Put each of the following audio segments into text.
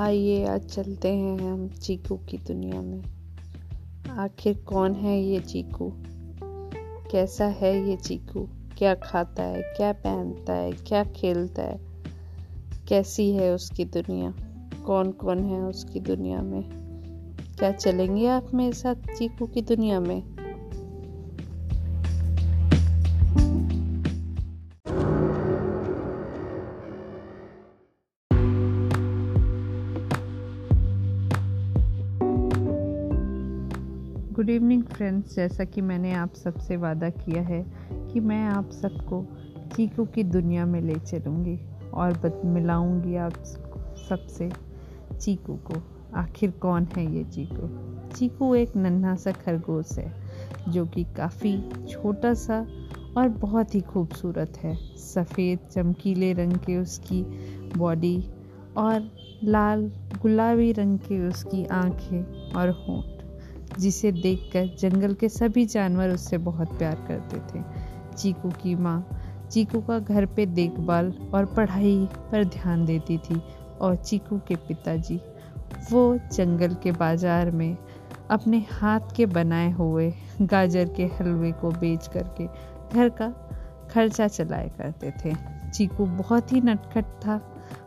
आइए, आज चलते हैं हम चीकू की दुनिया में। आखिर कौन है ये चीकू? कैसा है ये चीकू? क्या खाता है, क्या पहनता है, क्या खेलता है? कैसी है उसकी दुनिया? कौन कौन है उसकी दुनिया में? क्या चलेंगे आप मेरे साथ चीकू की दुनिया में? गुड इवनिंग फ्रेंड्स जैसा कि मैंने आप सबसे वादा किया है कि मैं आप सबको चीकू की दुनिया में ले चलूँगी और बत मिलाऊँगी आप सबसे चीकू को। आखिर कौन है ये चीकू चीकू एक नन्हा सा खरगोश है, जो कि काफ़ी छोटा सा और बहुत ही खूबसूरत है। सफ़ेद, चमकीले रंग के उसकी बॉडी और लाल, गुलाबी रंग के उसकी आँखें और होंठ। जिसे देखकर जंगल के सभी जानवर उससे बहुत प्यार करते थे। चीकू की माँ चीकू का घर पे देखभाल और पढ़ाई पर ध्यान देती थी और चीकू के पिताजी वो जंगल के बाज़ार में अपने हाथ के बनाए हुए गाजर के हलवे को बेच करके घर का खर्चा चलाया करते थे। चीकू बहुत ही नटखट था।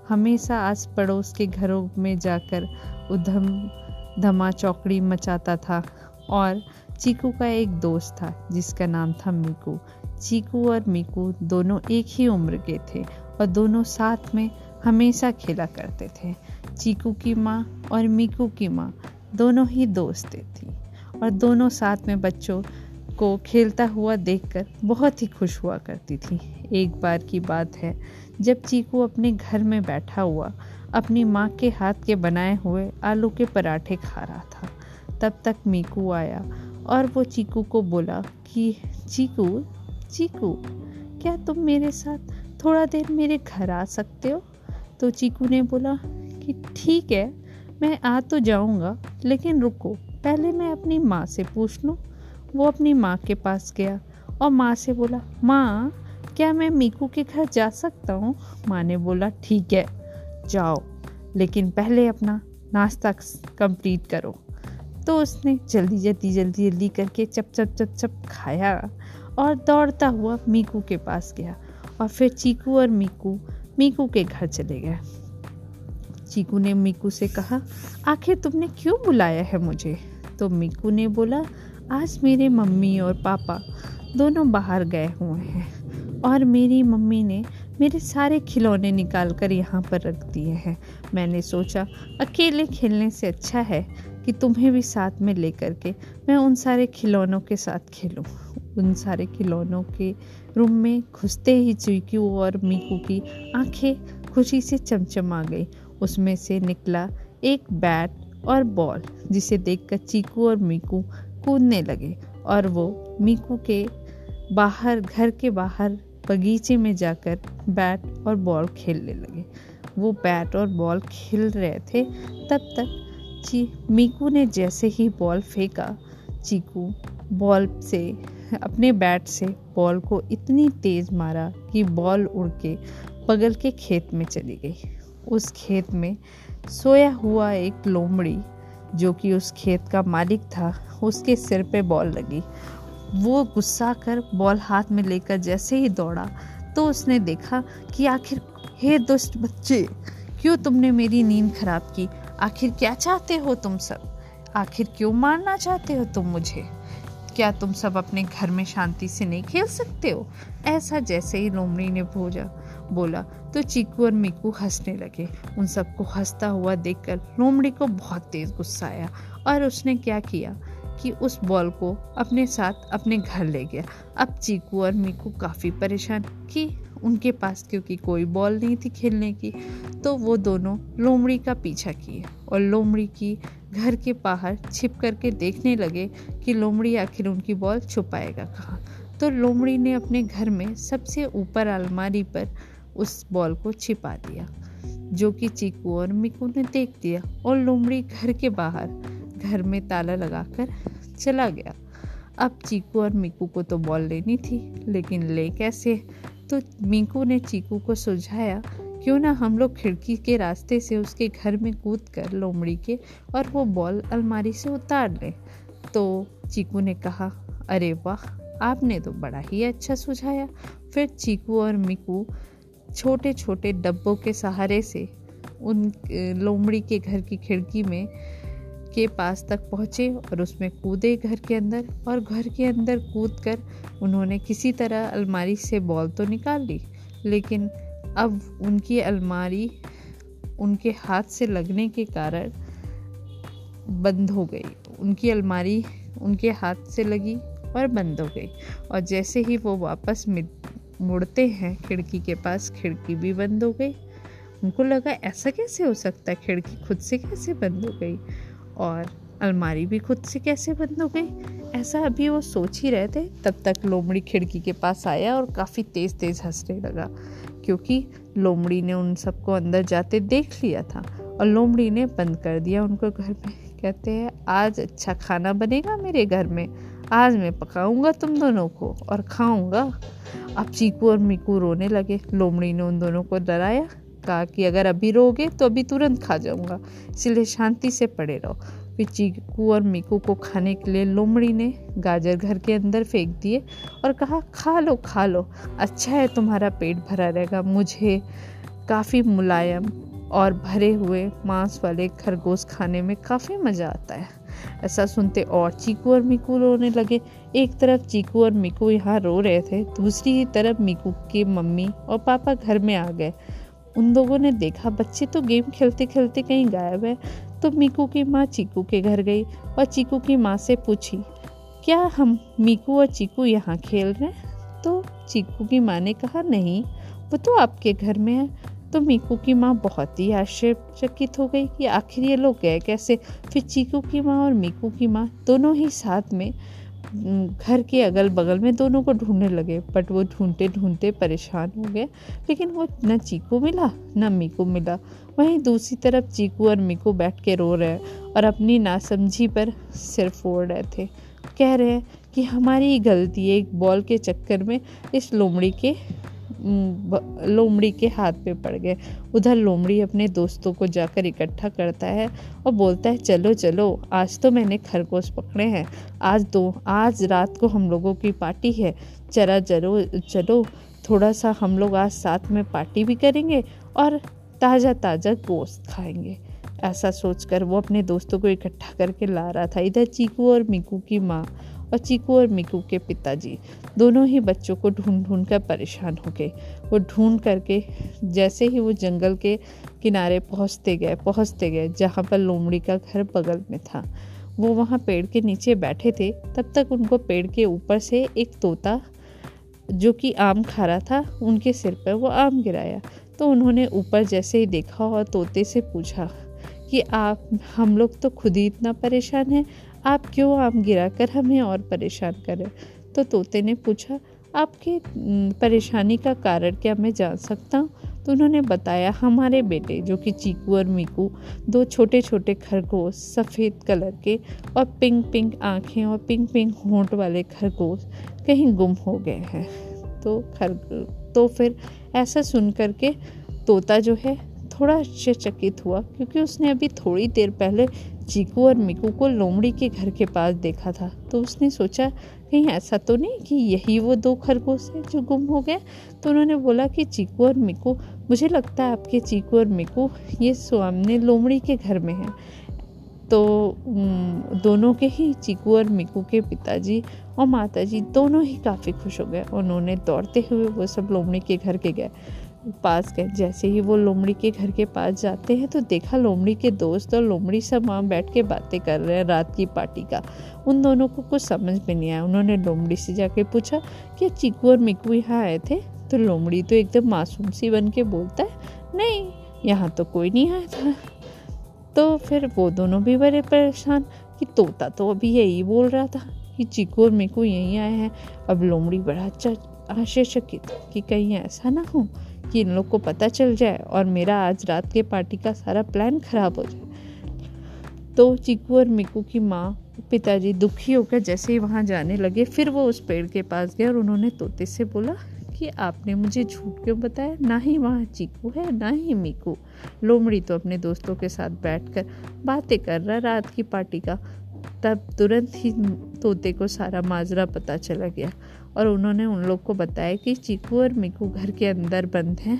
हमेशा आस पड़ोस के घरों में जाकर उधम धमा चौकड़ी मचाता था और चीकू का एक दोस्त था, जिसका नाम था मीकू। चीकू और मीकू दोनों एक ही उम्र के थे और दोनों साथ में हमेशा खेला करते थे। चीकू की माँ और मीकू की माँ दोनों ही दोस्तें थी और दोनों साथ में बच्चों को खेलता हुआ देखकर बहुत ही खुश हुआ करती थी। एक बार की बात है, जब चीकू अपने घर में बैठा हुआ अपनी माँ के हाथ के बनाए हुए आलू के पराठे खा रहा था। तब तक मीकू आया और वो चीकू को बोला कि, चीकू चीकू, क्या तुम मेरे साथ थोड़ा देर मेरे घर आ सकते हो? तो चीकू ने बोला कि, ठीक है, मैं आ तो जाऊँगा, लेकिन रुको, पहले मैं अपनी माँ से पूछ लूँ। वो अपनी माँ के पास गया और माँ से बोला, माँ, क्या मैं मीकू के घर जा सकता हूँ? माँ ने बोला, ठीक है जाओ, लेकिन पहले अपना नाश्ता कंप्लीट करो। तो उसने जल्दी जल्दी जल्दी जल्दी करके चप चप चप चप खाया और दौड़ता हुआ मीकू के पास गया और फिर चीकू और मीकू मीकू के घर चले गए। चीकू ने मीकू से कहा, आखिर तुमने क्यों बुलाया है मुझे? तो मीकू ने बोला, आज मेरे मम्मी और पापा दोनों बाहर गए हुए हैं और मेरी मम्मी ने मेरे सारे खिलौने निकाल कर यहाँ पर रख दिए हैं। मैंने सोचा, अकेले खेलने से अच्छा है कि तुम्हें भी साथ में लेकर के मैं उन सारे खिलौनों के साथ खेलूँ। उन सारे खिलौनों के रूम में घुसते ही चीकू और मीकू की आँखें खुशी से चमचमा गई। उसमें से निकला एक बैट और बॉल, जिसे देखकर चीकू और मीकू कूदने लगे और वो मीकू के बाहर, घर के बाहर बगीचे में जाकर बैट और बॉल खेलने लगे। वो बैट और बॉल खेल रहे थे। तब तक ची, मीकू ने जैसे ही बॉल फेंका, चीकू बॉल से, अपने बैट से बॉल को इतनी तेज़ मारा कि बॉल उड़ के बगल के खेत में चली गई। उस खेत में सोया हुआ एक लोमड़ी, जो कि उस खेत का मालिक था, उसके सिर पे बॉल लगी। वो गुस्सा कर बॉल हाथ में लेकर जैसे ही दौड़ा तो उसने देखा कि आखिर, हे दुष्ट बच्चे, क्यों तुमने मेरी नींद खराब की? आखिर क्या चाहते हो तुम सब? आखिर क्यों मारना चाहते हो तुम मुझे? क्या तुम सब अपने घर में शांति से नहीं खेल सकते हो? ऐसा जैसे ही लोमड़ी ने भोजा बोला तो चीकू और मीकू हंसने लगे। उन सबको हंसता हुआ देखकर लोमड़ी को बहुत तेज गुस्सा आया और उसने क्या किया? कि उस बॉल को अपने साथ अपने घर ले गया। अब चीकू और मीकू काफ़ी परेशान कि उनके पास क्योंकि कोई बॉल नहीं थी खेलने की तो वो दोनों लोमड़ी का पीछा किए और लोमड़ी की घर के बाहर छिप करके देखने लगे कि लोमड़ी आखिर उनकी बॉल छुपाएगा कहाँ। तो लोमड़ी ने अपने घर में सबसे ऊपर अलमारी पर उस बॉल को छिपा दिया, जो कि चीकू और मिकू ने देख दिया और लोमड़ी घर के बाहर घर में ताला लगाकर चला गया। अब चीकू और मीकू को तो बॉल लेनी थी, लेकिन ले कैसे? तो मीकू ने चीकू को सुझाया क्यों ना हम लोग खिड़की के रास्ते से उसके घर में कूद कर लोमड़ी के और वो बॉल अलमारी से उतार लें? तो चीकू ने कहा, अरे वाह, आपने तो बड़ा ही अच्छा सुझाया फिर चीकू और मिकू छोटे छोटे डब्बों के सहारे से उन लोमड़ी के घर की खिड़की में के पास तक पहुँचे और उसमें कूदे घर के अंदर और घर के अंदर कूद कर उन्होंने किसी तरह अलमारी से बॉल तो निकाल ली, लेकिन अब उनकी अलमारी उनके हाथ से लगने के कारण बंद हो गई। उनकी अलमारी उनके हाथ से लगी और बंद हो गई और जैसे ही वो वापस मुड़ते हैं, खिड़की के पास खिड़की भी बंद हो गई। उनको लगा, ऐसा कैसे हो सकता है? खिड़की खुद से कैसे बंद हो गई? और अलमारी भी खुद से कैसे बंद हो गई? ऐसा अभी वो सोच ही रहे थे, तब तक लोमड़ी खिड़की के पास आया और काफ़ी तेज़ तेज़ हंसने लगा, क्योंकि लोमड़ी ने उन सबको अंदर जाते देख लिया था और लोमड़ी ने बंद कर दिया उनको घर में। कहते हैं, आज अच्छा खाना बनेगा मेरे घर में। आज मैं पकाऊँगा तुम दोनों को और खाऊँगा। अब चीकू और मीकू रोने लगे। लोमड़ी ने उन दोनों को डराया कहा कि अगर अभी रोगे तो अभी तुरंत खा जाऊँगा। इसलिए शांति से पड़े रहो। फिर चीकू और मीकू को खाने के लिए लोमड़ी ने गाजर घर के अंदर फेंक दिए और कहा, खा लो खा लो। अच्छा है तुम्हारा पेट भरा रहेगा। मुझे काफ़ी मुलायम और भरे हुए मांस वाले खरगोश खाने में काफ़ी मज़ा आता है। ऐसा सुनते और चीकू और मीकू रोने लगे। एक तरफ़ चीकू और मीकू यहाँ रो रहे थे, दूसरी ही तरफ़ मीकू की मम्मी और पापा घर में आ गए। उन लोगों ने देखा, बच्चे तो गेम खेलते खेलते कहीं गायब है। तो मीकू की माँ चीकू के घर गई और चीकू की माँ से पूछी, क्या हम मीकू और चीकू यहाँ खेल रहे हैं? तो चीकू की माँ ने कहा, नहीं, वो तो आपके घर में है। तो मीकू की माँ बहुत ही आश्चर्यचकित हो गई कि आखिर ये लोग गए कैसे? फिर चीकू की माँ और मीकू की माँ दोनों ही साथ में घर के अगल बगल में दोनों को ढूँढने लगे बट वो ढूंढते ढूंढते परेशान हो गए। लेकिन वो न चीकू मिला, न मीकू मिला। वहीं दूसरी तरफ़ चीकू और मीकू बैठ के रो रहे और अपनी नासमझी पर सिर फोड़ रहे थे। कह रहे हैं कि हमारी गलती है एक बॉल के चक्कर में इस लोमड़ी के लोमड़ी के हाथ पे पड़ गए। उधर लोमड़ी अपने दोस्तों को जाकर इकट्ठा करता है और बोलता है, चलो चलो, आज तो मैंने खरगोश पकड़े हैं। आज दो, आज रात को हम लोगों की पार्टी है। चरा चलो चलो थोड़ा सा हम लोग आज साथ में पार्टी भी करेंगे और ताज़ा ताज़ा गोश्त खाएँगे। ऐसा सोचकर वो अपने दोस्तों को इकट्ठा करके ला रहा था। इधर चीकू और मिकू की माँ और चीकू और मिकू के पिताजी। दोनों ही बच्चों को ढूंढ ढूंढ कर परेशान हो गए। वो ढूंढ करके जैसे ही वो जंगल के किनारे पहुँचते गए पहुँचते गए, जहाँ पर लोमड़ी का घर बगल में था। वो वहाँ पेड़ के नीचे बैठे थे। तब तक उनको पेड़ के ऊपर से एक तोता, जो कि आम खा रहा था, उनके सिर पर वो आम गिराया। तो उन्होंने ऊपर जैसे ही देखा और तोते से पूछा कि आप, हम लोग तो खुद ही इतना परेशान हैं। आप क्यों आम गिरा कर हमें और परेशान करें तो तोते ने पूछा, आपके परेशानी का कारण क्या मैं जान सकता हूँ? तो उन्होंने बताया, हमारे बेटे, जो कि चीकू और मीकू, दो छोटे छोटे खरगोश, सफ़ेद कलर के और पिंक पिंक आँखें और पिंक पिंक होंठ वाले खरगोश कहीं गुम हो गए हैं। तो खर तो फिर ऐसा सुन कर के तोता जो है, थोड़ा आश्चर्यचकित हुआ, क्योंकि उसने अभी थोड़ी देर पहले चीकू और मिकू को लोमड़ी के घर के पास देखा था तो उसने सोचा, कहीं ऐसा तो नहीं कि यही वो दो खरगोश हैं जो गुम हो गए? तो उन्होंने बोला कि, चीकू और मिकू, मुझे लगता है आपके चीकू और मिकू ये सामने लोमड़ी के घर में हैं। तो दोनों के ही, चीकू और मिकू के पिताजी और माताजी दोनों ही काफ़ी खुश हो गए। उन्होंने दौड़ते हुए वो सब लोमड़ी के घर के गए। पास गए। जैसे ही वो लोमड़ी के घर के पास जाते हैं तो देखा लोमड़ी के दोस्त और लोमड़ी सब वहाँ बैठ के बातें कर रहे हैं रात की पार्टी का। उन दोनों को कुछ समझ में नहीं आया। उन्होंने लोमड़ी से जाके पूछा कि चीकू और मिकू यहाँ आए थे? तो लोमड़ी तो एकदम मासूम सी बन के बोलता है, नहीं, यहाँ तो कोई नहीं आया था। तो फिर वो दोनों भी बड़े परेशान कि तोता तो अभी यही बोल रहा था कि चीकू और मिकू यहीं आए हैं। अब लोमड़ी बड़ा अच्छा आश्चर्यचकित कि कहीं ऐसा ना हो। कि इन लोग को पता चल जाए और मेरा आज रात के पार्टी का सारा प्लान खराब हो जाए। तो चिकू और मिकू की माँ, पिताजी दुखी होकर जैसे ही वहाँ जाने लगे, फिर वो उस पेड़ के पास गए और उन्होंने तोते से बोला कि आपने मुझे झूठ क्यों बताया? ना ही वहाँ चीकू है, ना ही मीकू। लोमड़ी तो अपने दोस्तों के साथ बैठकर बातें कर रहा रात की पार्टी का। तब तुरंत ही तोते को सारा माजरा पता चला गया और उन्होंने उन लोग को बताया कि चीकू और मीकू घर के अंदर बंद हैं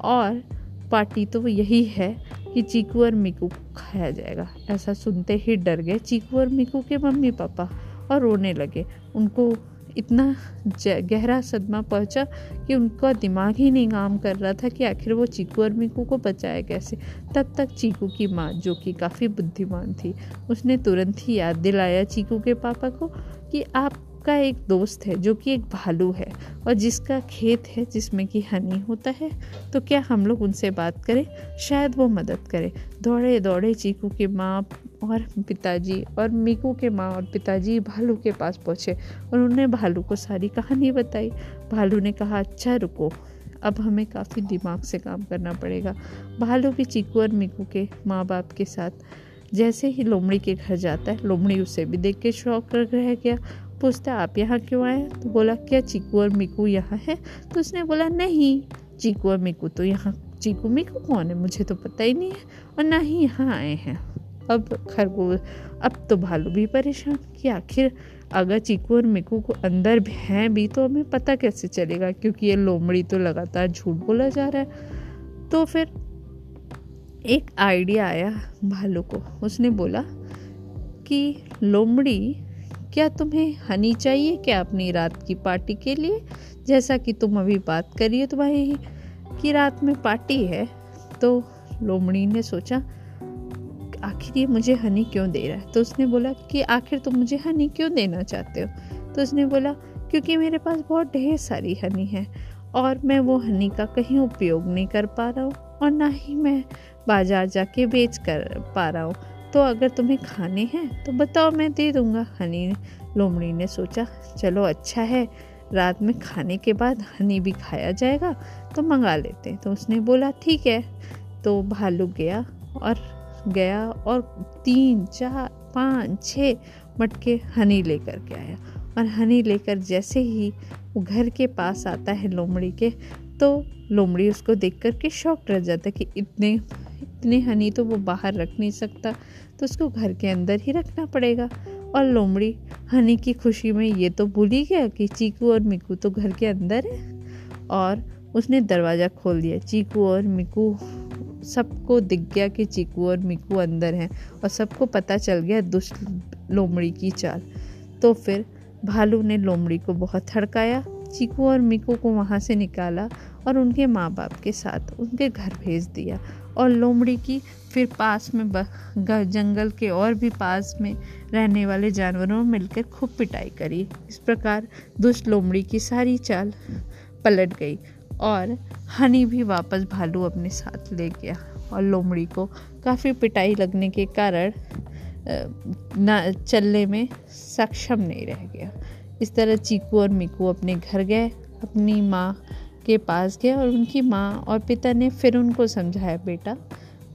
और पार्टी तो यही है कि चीकू और मीकू को खाया जाएगा। ऐसा सुनते ही डर गए। चीकू और मीकू के मम्मी पापा और रोने लगे। उनको इतना गहरा सदमा पहुँचा कि उनका दिमाग ही नहीं काम कर रहा था कि आखिर वो चीकू और मीकू को बचाए कैसे। तब तक चीकू की माँ, जो कि काफ़ी बुद्धिमान थी, उसने तुरंत ही याद दिलाया चीकू के पापा को कि आप का एक दोस्त है, जो कि एक भालू है और जिसका खेत है, जिसमें कि हनी होता है तो क्या हम लोग उनसे बात करें? शायद वो मदद करे। दौड़े दौड़े चीकू की माँ और पिताजी और मीकू के माँ और पिताजी भालू के पास पहुँचे और उन्होंने भालू को सारी कहानी बताई। भालू ने कहा अच्छा रुको। अब हमें काफ़ी दिमाग से काम करना पड़ेगा। भालू भी चीकू और मीकू के माँ बाप के साथ, जैसे ही लोमड़ी के घर जाता है, लोमड़ी उसे भी देख के शौक रह गया पूछता, आप यहाँ क्यों आए? तो बोला, क्या चीकू और मिकू यहाँ है? तो उसने बोला, नहीं, चीकू और मिकू तो यहाँ, चीकू मिकू कौन है? मुझे तो पता ही नहीं है और ना ही यहाँ आए हैं। अब खरगोश, अब तो भालू भी परेशान कि आखिर अगर चीकू और मिकू को अंदर भी हैं भी तो हमें पता कैसे चलेगा? क्योंकि ये लोमड़ी तो लगातार झूठ बोला जा रहा है। तो फिर एक आइडिया आया भालू को। उसने बोला कि लोमड़ी क्या तुम्हें हनी चाहिए क्या अपनी रात की पार्टी के लिए? जैसा कि तुम अभी बात करिए तुम्हारी कि रात में पार्टी है तो लोमड़ी ने सोचा, आखिर ये मुझे हनी क्यों दे रहा है? तो उसने बोला कि, आखिर तुम मुझे हनी क्यों देना चाहते हो? तो उसने बोला, क्योंकि मेरे पास बहुत ढेर सारी हनी है और मैं वो हनी का कहीं उपयोग नहीं कर पा रहा हूँ और ना ही मैं बाज़ार जाके बेच कर पा रहा हूँ। तो अगर तुम्हें खाने हैं तो बताओ मैं दे दूँगा। हनी, लोमड़ी ने सोचा, चलो अच्छा है, रात में खाने के बाद हनी भी खाया जाएगा तो मंगा लेते तो उसने बोला, ठीक है। तो भालू गया और गया और तीन, चार, पाँच छः मटके हनी लेकर के आया। और हनी लेकर जैसे ही वो घर के पास आता है लोमड़ी के तो लोमड़ी उसको देख कर के शौक रह जाता कि इतने इतने हनी तो वो बाहर रख नहीं सकता तो उसको घर के अंदर ही रखना पड़ेगा। और लोमड़ी, हनी की खुशी में ये तो भूल ही गया कि चीकू और मिकू तो घर के अंदर है। और उसने दरवाज़ा खोल दिया, चीकू और मिकू, सबको दिख गया कि चीकू और मिकू अंदर हैं और सबको पता चल गया दुष्ट लोमड़ी की चाल। तो फिर भालू ने लोमड़ी को बहुत थड़काया चीकू और मिकू को वहाँ से निकाला और उनके माँ बाप के साथ उनके घर भेज दिया और लोमड़ी की फिर पास में जंगल के और भी पास में रहने वाले जानवरों में मिलकर खूब पिटाई करी। इस प्रकार दुष्ट लोमड़ी की सारी चाल पलट गई और हनी भी वापस भालू अपने साथ ले गया और लोमड़ी को काफ़ी पिटाई लगने के कारण न, चलने में सक्षम नहीं रह गया। इस तरह चीकू और मिकू अपने घर गए, अपनी माँ के पास गए और उनकी माँ और पिता ने फिर उनको समझाया, बेटा,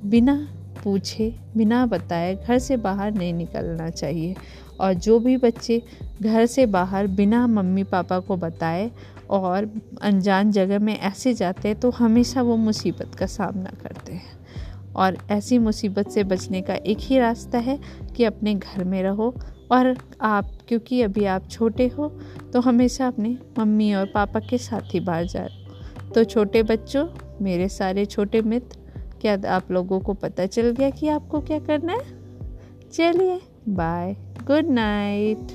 बिना पूछे, बिना बताए घर से बाहर नहीं निकलना चाहिए। और जो भी बच्चे घर से बाहर बिना मम्मी पापा को बताए और अनजान जगह में ऐसे जाते हैं तो हमेशा वो मुसीबत का सामना करते हैं। और ऐसी मुसीबत से बचने का एक ही रास्ता है कि अपने घर में रहो। और आप, क्योंकि अभी आप छोटे हो तो हमेशा अपने मम्मी और पापा के साथ ही बाहर जाए तो छोटे बच्चों, मेरे सारे छोटे मित्र, क्या आप लोगों को पता चल गया कि आपको क्या करना है? चलिए बाय गुड नाइट